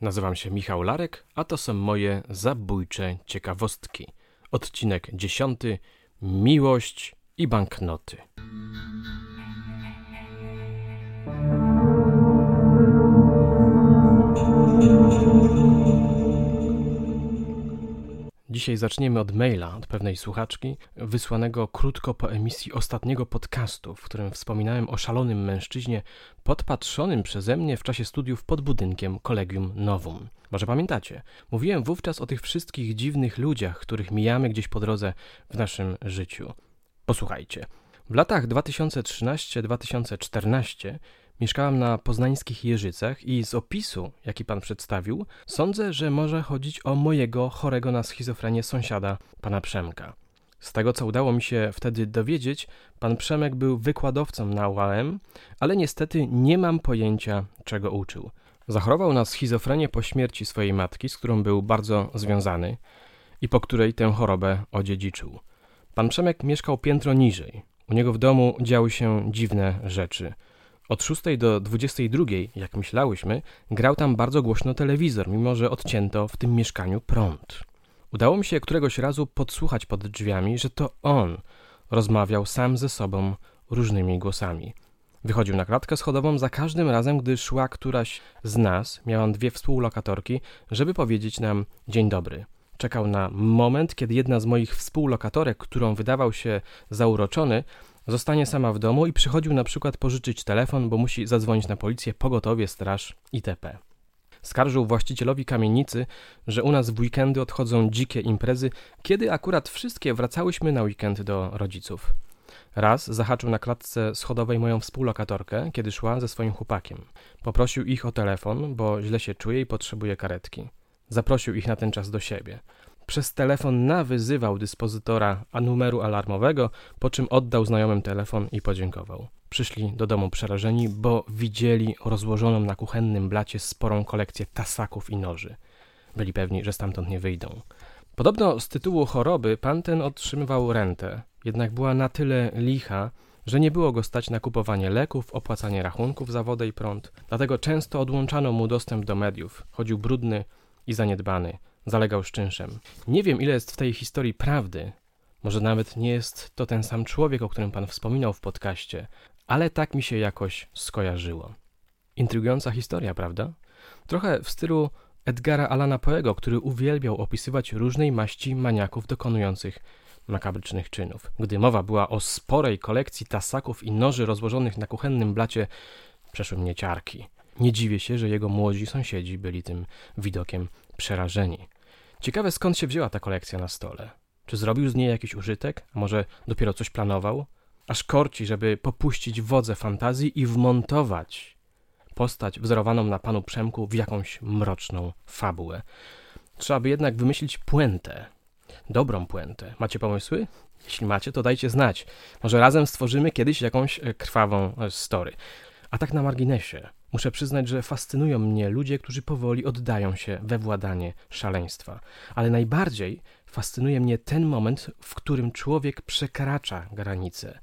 Nazywam się Michał Larek, a to są moje zabójcze ciekawostki. Odcinek dziesiąty: Miłość i banknoty. Dzisiaj zaczniemy od maila od pewnej słuchaczki, wysłanego krótko po emisji ostatniego podcastu, w którym wspominałem o szalonym mężczyźnie podpatrzonym przeze mnie w czasie studiów pod budynkiem Kolegium Novum. Może pamiętacie? Mówiłem wówczas o tych wszystkich dziwnych ludziach, których mijamy gdzieś po drodze w naszym życiu. Posłuchajcie. W latach 2013-2014 Mieszkałam na poznańskich Jeżycach i z opisu, jaki pan przedstawił, sądzę, że może chodzić o mojego chorego na schizofrenię sąsiada, pana Przemka. Z tego, co udało mi się wtedy dowiedzieć, pan Przemek był wykładowcą na UAM, ale niestety nie mam pojęcia, czego uczył. Zachorował na schizofrenię po śmierci swojej matki, z którą był bardzo związany i po której tę chorobę odziedziczył. Pan Przemek mieszkał piętro niżej. U niego w domu działy się dziwne rzeczy – od 6 do 22, jak myślałyśmy, grał tam bardzo głośno telewizor, mimo że odcięto w tym mieszkaniu prąd. Udało mi się któregoś razu podsłuchać pod drzwiami, że to on rozmawiał sam ze sobą różnymi głosami. Wychodził na klatkę schodową za każdym razem, gdy szła któraś z nas, miałam dwie współlokatorki, żeby powiedzieć nam dzień dobry. Czekał na moment, kiedy jedna z moich współlokatorek, którą wydawał się zauroczony, Zostanie sama w domu i przychodził na przykład pożyczyć telefon, bo musi zadzwonić na policję, pogotowie, straż itp. Skarżył właścicielowi kamienicy, że u nas w weekendy odchodzą dzikie imprezy, kiedy akurat wszystkie wracałyśmy na weekend do rodziców. Raz zahaczył na klatce schodowej moją współlokatorkę, kiedy szła ze swoim chłopakiem. Poprosił ich o telefon, bo źle się czuje i potrzebuje karetki. Zaprosił ich na ten czas do siebie. Przez telefon nawyzywał dyspozytora a numeru alarmowego, po czym oddał znajomym telefon i podziękował. Przyszli do domu przerażeni, bo widzieli rozłożoną na kuchennym blacie sporą kolekcję tasaków i noży. Byli pewni, że stamtąd nie wyjdą. Podobno z tytułu choroby pan ten otrzymywał rentę, jednak była na tyle licha, że nie było go stać na kupowanie leków, opłacanie rachunków za wodę i prąd, dlatego często odłączano mu dostęp do mediów. Chodził brudny i zaniedbany zalegał szczynszem. Nie wiem, ile jest w tej historii prawdy. Może nawet nie jest to ten sam człowiek, o którym pan wspominał w podcaście, ale tak mi się jakoś skojarzyło. Intrygująca historia, prawda? Trochę w stylu Edgara Alana Poego, który uwielbiał opisywać różnej maści maniaków dokonujących makabrycznych czynów. Gdy mowa była o sporej kolekcji tasaków i noży rozłożonych na kuchennym blacie, przeszły mnie ciarki. Nie dziwię się, że jego młodzi sąsiedzi byli tym widokiem przerażeni. Ciekawe skąd się wzięła ta kolekcja na stole. Czy zrobił z niej jakiś użytek, a może dopiero coś planował? Aż korci, żeby popuścić wodze fantazji i wmontować postać wzorowaną na panu Przemku w jakąś mroczną fabułę. Trzeba by jednak wymyślić puentę. Dobrą puentę. Macie pomysły? Jeśli macie, to dajcie znać. Może razem stworzymy kiedyś jakąś e, krwawą e, story. A tak na marginesie. Muszę przyznać, że fascynują mnie ludzie, którzy powoli oddają się we władanie szaleństwa. Ale najbardziej fascynuje mnie ten moment, w którym człowiek przekracza granicę.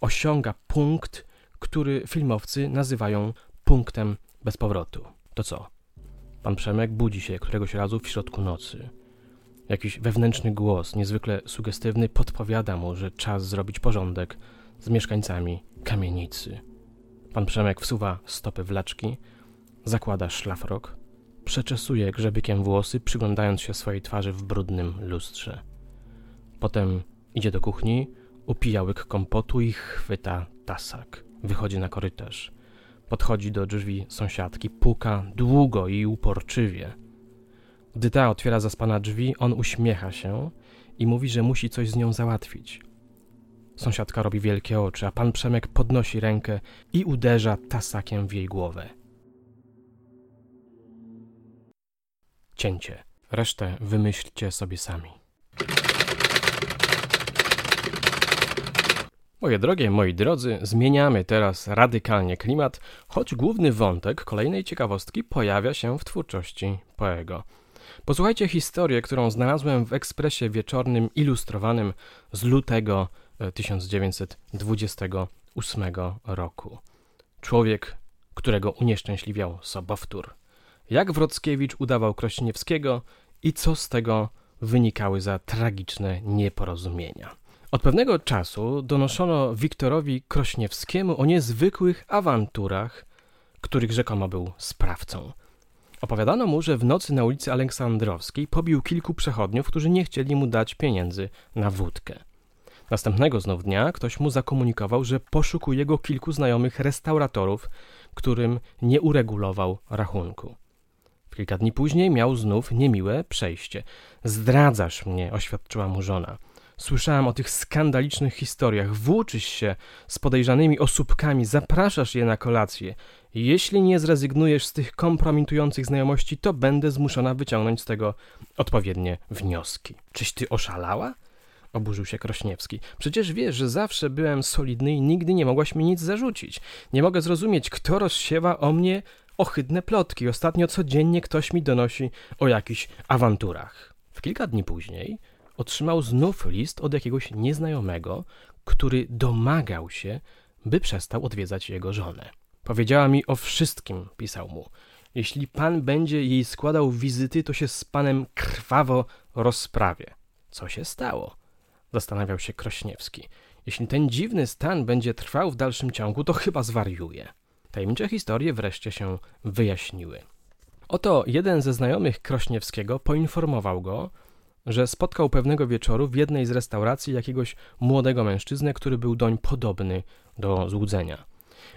Osiąga punkt, który filmowcy nazywają punktem bez powrotu. To co? Pan Przemek budzi się któregoś razu w środku nocy. Jakiś wewnętrzny głos, niezwykle sugestywny, podpowiada mu, że czas zrobić porządek z mieszkańcami kamienicy. Pan Przemek wsuwa stopy w laczki, zakłada szlafrok, przeczesuje grzebykiem włosy, przyglądając się swojej twarzy w brudnym lustrze. Potem idzie do kuchni, upija łyk kompotu i chwyta tasak. Wychodzi na korytarz. Podchodzi do drzwi sąsiadki, puka długo i uporczywie. Gdy ta otwiera zaspana drzwi, on uśmiecha się i mówi, że musi coś z nią załatwić. Sąsiadka robi wielkie oczy, a pan Przemek podnosi rękę i uderza tasakiem w jej głowę. Cięcie. Resztę wymyślcie sobie sami. Moje drogie, moi drodzy, zmieniamy teraz radykalnie klimat, choć główny wątek kolejnej ciekawostki pojawia się w twórczości Poego. Posłuchajcie historię, którą znalazłem w ekspresie wieczornym ilustrowanym z lutego 1928 roku. Człowiek, którego unieszczęśliwiał sobowtór, jak Wrockiewicz udawał Krośniewskiego i co z tego wynikały za tragiczne nieporozumienia. Od pewnego czasu donoszono Wiktorowi Krośniewskiemu o niezwykłych awanturach, których rzekomo był sprawcą. Opowiadano mu, że w nocy na ulicy Aleksandrowskiej pobił kilku przechodniów, którzy nie chcieli mu dać pieniędzy na wódkę. Następnego znów dnia ktoś mu zakomunikował, że poszukuje go kilku znajomych restauratorów, którym nie uregulował rachunku. Kilka dni później miał znów niemiłe przejście. Zdradzasz mnie, oświadczyła mu żona. Słyszałam o tych skandalicznych historiach. Włóczysz się z podejrzanymi osóbkami, zapraszasz je na kolację. Jeśli nie zrezygnujesz z tych kompromitujących znajomości, to będę zmuszona wyciągnąć z tego odpowiednie wnioski. Czyś ty oszalała? Oburzył się Krośniewski. Przecież wiesz, że zawsze byłem solidny i nigdy nie mogłaś mi nic zarzucić. Nie mogę zrozumieć, kto rozsiewa o mnie ohydne plotki. Ostatnio codziennie ktoś mi donosi o jakichś awanturach. W kilka dni później otrzymał znów list od jakiegoś nieznajomego, który domagał się, by przestał odwiedzać jego żonę. Powiedziała mi o wszystkim, pisał mu. Jeśli pan będzie jej składał wizyty, to się z panem krwawo rozprawię. Co się stało? Zastanawiał się Krośniewski. Jeśli ten dziwny stan będzie trwał w dalszym ciągu, to chyba zwariuje. Tajemnicze historie wreszcie się wyjaśniły. Oto jeden ze znajomych Krośniewskiego poinformował go, że spotkał pewnego wieczoru w jednej z restauracji jakiegoś młodego mężczyznę, który był doń podobny do złudzenia.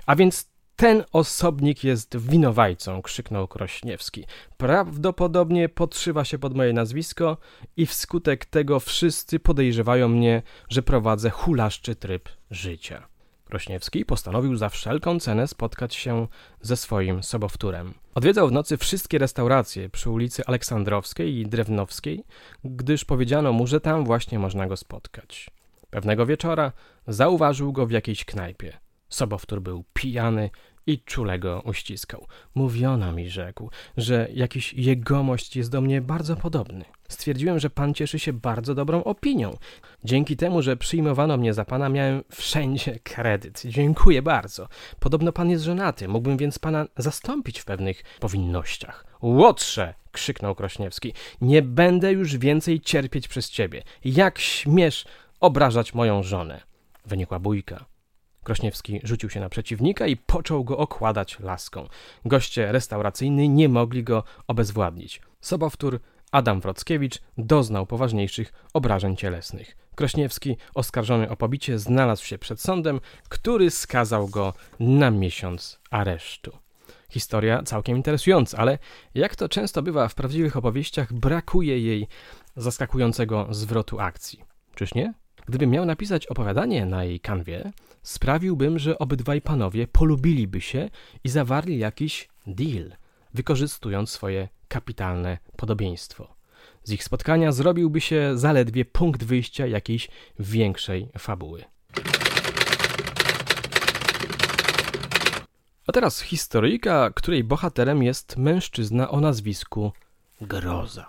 A więc ten osobnik jest winowajcą, krzyknął Krośniewski. Prawdopodobnie podszywa się pod moje nazwisko i wskutek tego wszyscy podejrzewają mnie, że prowadzę hulaszczy tryb życia. Krośniewski postanowił za wszelką cenę spotkać się ze swoim sobowtórem. Odwiedzał w nocy wszystkie restauracje przy ulicy Aleksandrowskiej i Drewnowskiej, gdyż powiedziano mu, że tam właśnie można go spotkać. Pewnego wieczora zauważył go w jakiejś knajpie. Sobowtór był pijany i czule go uściskał. Mówiono mi, rzekł, że jakiś jegomość jest do mnie bardzo podobny. Stwierdziłem, że pan cieszy się bardzo dobrą opinią. Dzięki temu, że przyjmowano mnie za pana, miałem wszędzie kredyt. Dziękuję bardzo. Podobno pan jest żonaty, mógłbym więc pana zastąpić w pewnych powinnościach. Łotrze! krzyknął Krośniewski. Nie będę już więcej cierpieć przez ciebie. Jak śmiesz obrażać moją żonę? Wynikła bójka. Krośniewski rzucił się na przeciwnika i począł go okładać laską. Goście restauracyjni nie mogli go obezwładnić. Sobowtór Adam Wrockiewicz doznał poważniejszych obrażeń cielesnych. Krośniewski, oskarżony o pobicie, znalazł się przed sądem, który skazał go na miesiąc aresztu. Historia całkiem interesująca, ale jak to często bywa w prawdziwych opowieściach, brakuje jej zaskakującego zwrotu akcji. Czyż nie? Gdybym miał napisać opowiadanie na jej kanwie, sprawiłbym, że obydwaj panowie polubiliby się i zawarli jakiś deal, wykorzystując swoje kapitalne podobieństwo. Z ich spotkania zrobiłby się zaledwie punkt wyjścia jakiejś większej fabuły. A teraz historyjka, której bohaterem jest mężczyzna o nazwisku Groza.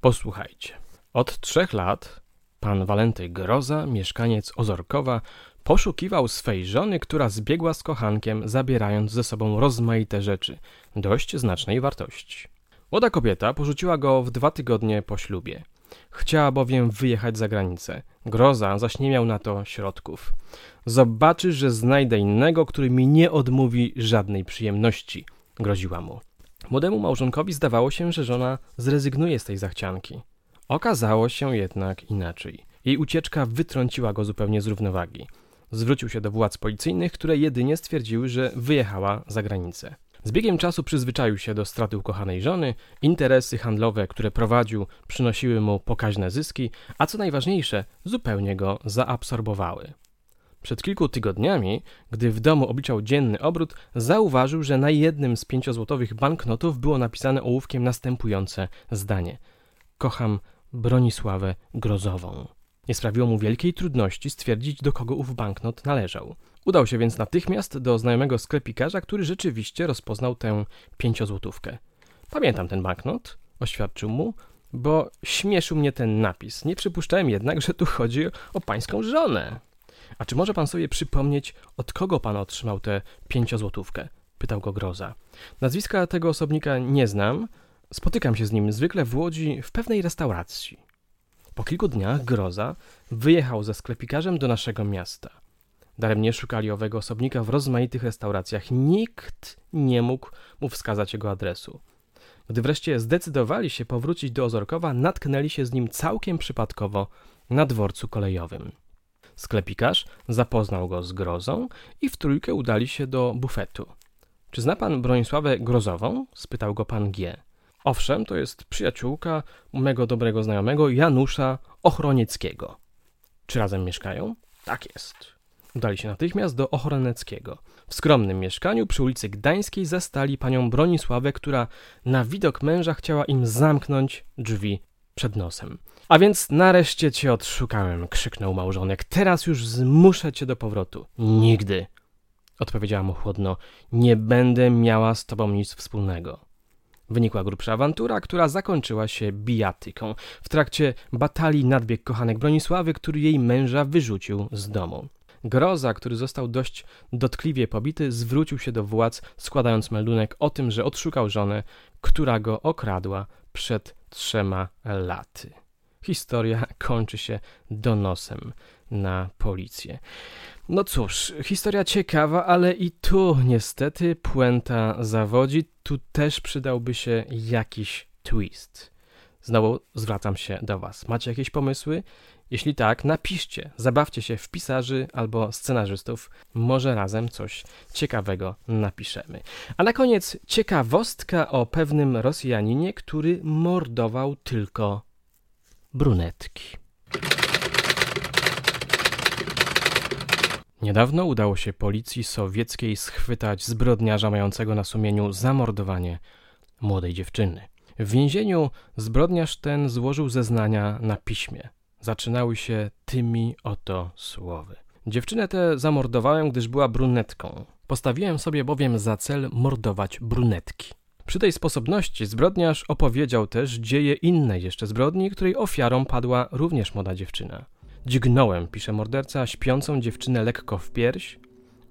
Posłuchajcie. Od trzech lat pan Walenty Groza, mieszkaniec Ozorkowa, poszukiwał swej żony, która zbiegła z kochankiem, zabierając ze sobą rozmaite rzeczy, dość znacznej wartości. Młoda kobieta porzuciła go w dwa tygodnie po ślubie. Chciała bowiem wyjechać za granicę. Groza zaś nie miał na to środków. Zobaczysz, że znajdę innego, który mi nie odmówi żadnej przyjemności, groziła mu. Młodemu małżonkowi zdawało się, że żona zrezygnuje z tej zachcianki. Okazało się jednak inaczej. Jej ucieczka wytrąciła go zupełnie z równowagi. Zwrócił się do władz policyjnych, które jedynie stwierdziły, że wyjechała za granicę. Z biegiem czasu przyzwyczaił się do straty ukochanej żony, interesy handlowe, które prowadził, przynosiły mu pokaźne zyski, a co najważniejsze, zupełnie go zaabsorbowały. Przed kilku tygodniami, gdy w domu obliczał dzienny obrót, zauważył, że na jednym z pięciozłotowych banknotów było napisane ołówkiem następujące zdanie: Kocham Bronisławę Grozową. Nie sprawiło mu wielkiej trudności stwierdzić, do kogo ów banknot należał. Udał się więc natychmiast do znajomego sklepikarza, który rzeczywiście rozpoznał tę pięciozłotówkę. Pamiętam ten banknot, oświadczył mu, bo śmieszył mnie ten napis. Nie przypuszczałem jednak, że tu chodzi o pańską żonę. A czy może pan sobie przypomnieć, od kogo pan otrzymał tę pięciozłotówkę? pytał go Groza. Nazwiska tego osobnika nie znam. Spotykam się z nim zwykle w Łodzi w pewnej restauracji. Po kilku dniach Groza wyjechał ze sklepikarzem do naszego miasta. Daremnie szukali owego osobnika w rozmaitych restauracjach. Nikt nie mógł mu wskazać jego adresu. Gdy wreszcie zdecydowali się powrócić do Ozorkowa, natknęli się z nim całkiem przypadkowo na dworcu kolejowym. Sklepikarz zapoznał go z grozą i w trójkę udali się do bufetu. Czy zna pan Bronisławę Grozową? spytał go pan G. Owszem, to jest przyjaciółka mego dobrego znajomego Janusza Ochronieckiego. Czy razem mieszkają? Tak jest. Udali się natychmiast do Ochroneckiego. W skromnym mieszkaniu przy ulicy Gdańskiej zastali panią Bronisławę, która na widok męża chciała im zamknąć drzwi przed nosem. A więc nareszcie cię odszukałem, krzyknął małżonek. Teraz już zmuszę cię do powrotu. Nigdy, odpowiedziała mu chłodno. Nie będę miała z tobą nic wspólnego. Wynikła grubsza awantura, która zakończyła się bijatyką. W trakcie batalii nadbiegł kochanek Bronisławy, który jej męża wyrzucił z domu. Groza, który został dość dotkliwie pobity, zwrócił się do władz, składając meldunek o tym, że odszukał żonę, która go okradła przed trzema laty. Historia kończy się donosem na policję. No cóż, historia ciekawa, ale i tu niestety puenta zawodzi. Tu też przydałby się jakiś twist. Znowu zwracam się do Was. Macie jakieś pomysły? Jeśli tak, napiszcie, zabawcie się w pisarzy albo scenarzystów. Może razem coś ciekawego napiszemy. A na koniec ciekawostka o pewnym Rosjaninie, który mordował tylko brunetki. Niedawno udało się policji sowieckiej schwytać zbrodniarza mającego na sumieniu zamordowanie młodej dziewczyny. W więzieniu zbrodniarz ten złożył zeznania na piśmie. Zaczynały się tymi oto słowy. Dziewczynę tę zamordowałem, gdyż była brunetką. Postawiłem sobie bowiem za cel mordować brunetki. Przy tej sposobności zbrodniarz opowiedział też dzieje innej jeszcze zbrodni, której ofiarą padła również młoda dziewczyna. Dźgnąłem, pisze morderca, śpiącą dziewczynę lekko w pierś.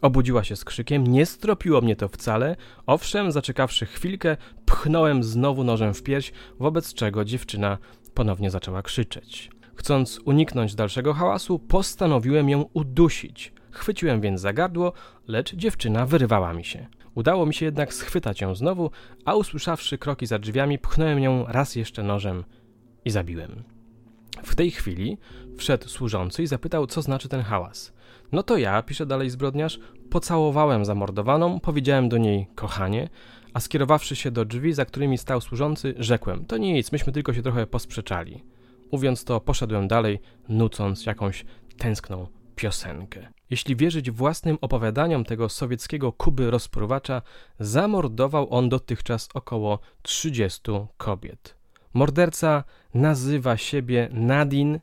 Obudziła się z krzykiem, nie stropiło mnie to wcale. Owszem, zaczekawszy chwilkę, pchnąłem znowu nożem w pierś, wobec czego dziewczyna ponownie zaczęła krzyczeć. Chcąc uniknąć dalszego hałasu, postanowiłem ją udusić. Chwyciłem więc za gardło, lecz dziewczyna wyrywała mi się. Udało mi się jednak schwytać ją znowu, a usłyszawszy kroki za drzwiami, pchnąłem ją raz jeszcze nożem i zabiłem. W tej chwili wszedł służący i zapytał, co znaczy ten hałas. No to ja, pisze dalej zbrodniarz, pocałowałem zamordowaną, powiedziałem do niej kochanie, a skierowawszy się do drzwi, za którymi stał służący, rzekłem: To nic, myśmy tylko się trochę posprzeczali. Mówiąc to, poszedłem dalej, nucąc jakąś tęskną piosenkę. Jeśli wierzyć własnym opowiadaniom tego sowieckiego Kuby rozpruwacza, zamordował on dotychczas około 30 kobiet. Morderca nazywa siebie Nadin.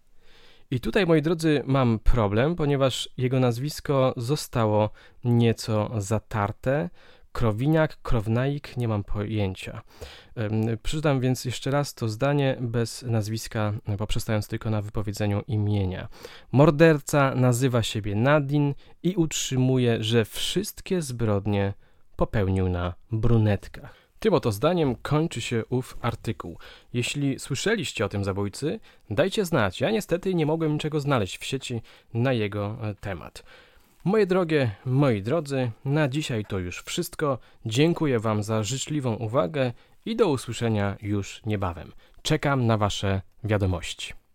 I tutaj, moi drodzy, mam problem, ponieważ jego nazwisko zostało nieco zatarte. Krowiniak, Krownaik, nie mam pojęcia. Przeczytam więc jeszcze raz to zdanie bez nazwiska, poprzestając tylko na wypowiedzeniu imienia. Morderca nazywa siebie Nadin i utrzymuje, że wszystkie zbrodnie popełnił na brunetkach. Tym oto zdaniem kończy się ów artykuł. Jeśli słyszeliście o tym zabójcy, dajcie znać. Ja niestety nie mogłem niczego znaleźć w sieci na jego e, temat. Moje drogie, moi drodzy, na dzisiaj to już wszystko. Dziękuję Wam za życzliwą uwagę i do usłyszenia już niebawem. Czekam na Wasze wiadomości.